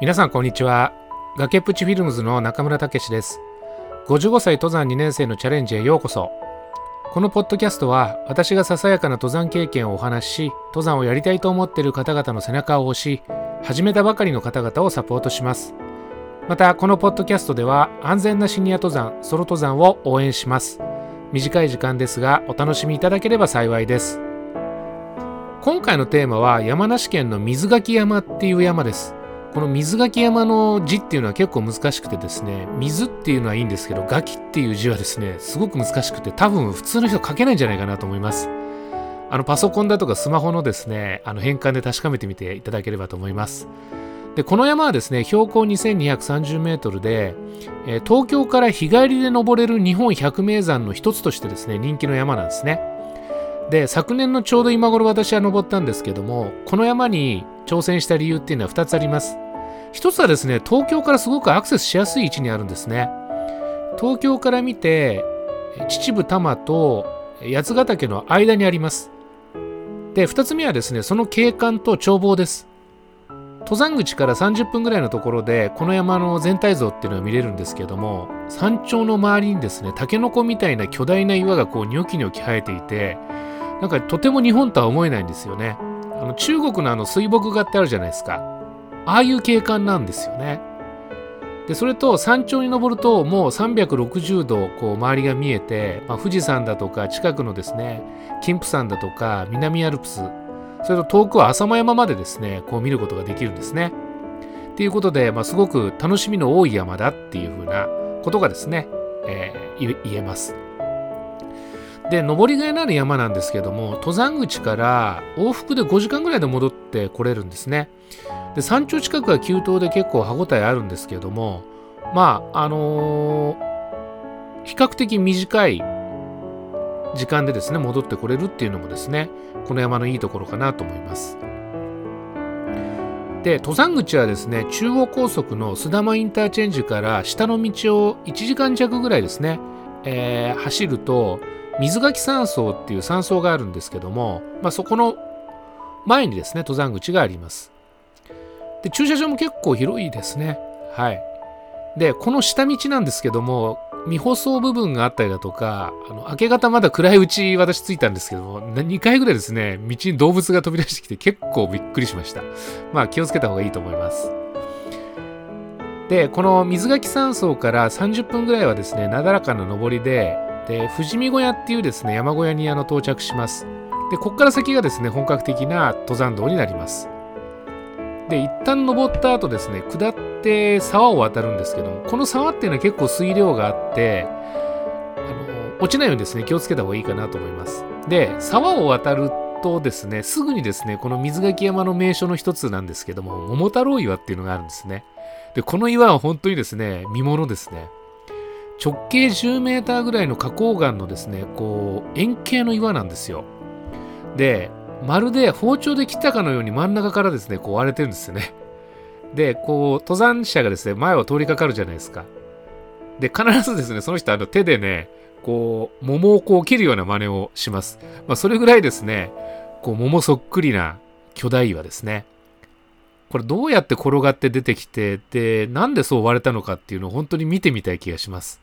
皆さんこんにちは。崖っぷちフィルムズの中村武です。55歳登山2年生のチャレンジへようこそ。このポッドキャストは私がささやかな登山経験をお話しし登山をやりたいと思っている方々の背中を押し始めたばかりの方々をサポートします。またこのポッドキャストでは安全なシニア登山ソロ登山を応援します。短い時間ですがお楽しみいただければ幸いです。今回のテーマは山梨県の水垣山っていう山です。この水垣山の字っていうのは結構難しくてですね水っていうのはいいんですけど垣っていう字はですねすごく難しくて多分普通の人書けないんじゃないかなと思います。あのパソコンだとかスマホのですねあの変換で確かめてみていただければと思います。でこの山はですね標高2230メートルで、え、東京から日帰りで登れる日本百名山の一つとしてですね人気の山なんですね。で昨年のちょうど今頃私は登ったんですけどもこの山に挑戦した理由っていうのは2つあります。一つはですね東京からすごくアクセスしやすい位置にあるんですね。東京から見て秩父多摩と八ヶ岳の間にあります。で2つ目はですねその景観と眺望です。登山口から30分ぐらいのところでこの山の全体像っていうのは見れるんですけども山頂の周りにですねタケノコみたいな巨大な岩がこうニョキニョキ生えていてなんかとても日本とは思えないんですよね。あの中国のあの水墨画ってあるじゃないですか。ああいう景観なんですよね。でそれと山頂に登るともう360度こう周りが見えて、まあ、富士山だとか近くのですね金峰山だとか南アルプスそれと遠くは浅間山までですねこう見ることができるんですね。っていうことで、まあ、すごく楽しみの多い山だっていうふうなことがですね、えー、言えます。で登りがいのある山なんですけども登山口から往復で5時間ぐらいで戻ってこれるんですね。で山頂近くは急登で結構歯ごたえあるんですけどもまああのー、比較的短い時間でですね戻ってこれるっていうのもですねこの山のいいところかなと思います。で登山口はですね中央高速の須玉インターチェンジから下の道を1時間弱ぐらいですね、えー、走ると水垣山荘っていう山荘があるんですけども、まあ、そこの前にですね登山口があります。で駐車場も結構広いですね。はい。でこの下道なんですけども未舗装部分があったりだとかあの明け方まだ暗いうち私着いたんですけども2回ぐらいですね道に動物が飛び出してきて結構びっくりしました。まあ気をつけた方がいいと思います。でこの水垣山荘から30分ぐらいはですねなだらかな登りでで富士見小屋っていうですね山小屋にあの到着します。でここから先がですね本格的な登山道になります。で一旦登った後ですね下って沢を渡るんですけどもこの沢っていうのは結構水量があってあの落ちないようにですね気をつけた方がいいかなと思います。で沢を渡るとですねすぐにですねこの水垣山の名所の一つなんですけども桃太郎岩っていうのがあるんですね。でこの岩は本当にですね見ものですね。直径10メーターぐらいの花崗岩のですねこう円形の岩なんですよ。でまるで包丁で切ったかのように真ん中からですねこう割れてるんですよね。でこう登山者がですね前を通りかかるじゃないですか。で必ずですねその人あの手でねこう桃をこう切るような真似をします、まあ、それぐらいですねこう桃そっくりな巨大岩ですね。これどうやって転がって出てきてでなんでそう割れたのかっていうのを本当に見てみたい気がします。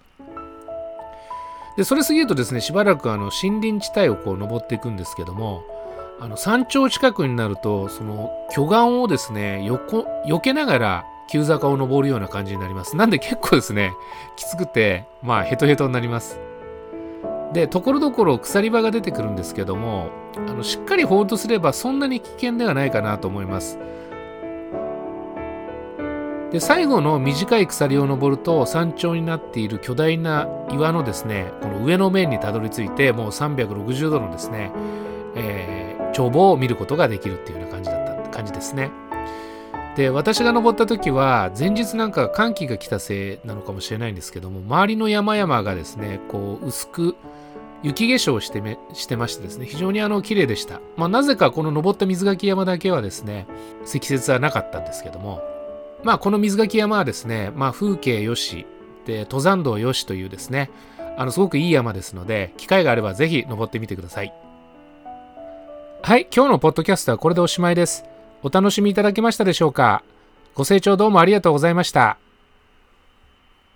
でそれ過ぎるとですねしばらくあの森林地帯をこう登っていくんですけどもあの山頂近くになるとその巨岩をですね横避けながら急坂を登るような感じになります。なんで結構ですねきつくてまあヘトヘトになります。でところどころ鎖場が出てくるんですけどもあのしっかりホールドすればそんなに危険ではないかなと思います。で最後の短い鎖を登ると山頂になっている巨大な岩のですねこの上の面にたどり着いてもう360度のですね、えー、眺望を見ることができるっていうような感じだった感じですねで私が登った時は前日なんか寒気が来たせいなのかもしれないんですけども周りの山々がですねこう薄く雪化粧してめしてましてですね非常にあの綺麗でした、まあ、なぜかこの登った水垣山だけはですね積雪はなかったんですけどもまあ、この水垣山はですね、まあ、風景よし、で、登山道よしというですね、あの、すごくいい山ですので、機会があればぜひ登ってみてください。はい、今日のポッドキャストはこれでおしまいです。お楽しみいただけましたでしょうか？ご清聴どうもありがとうございました。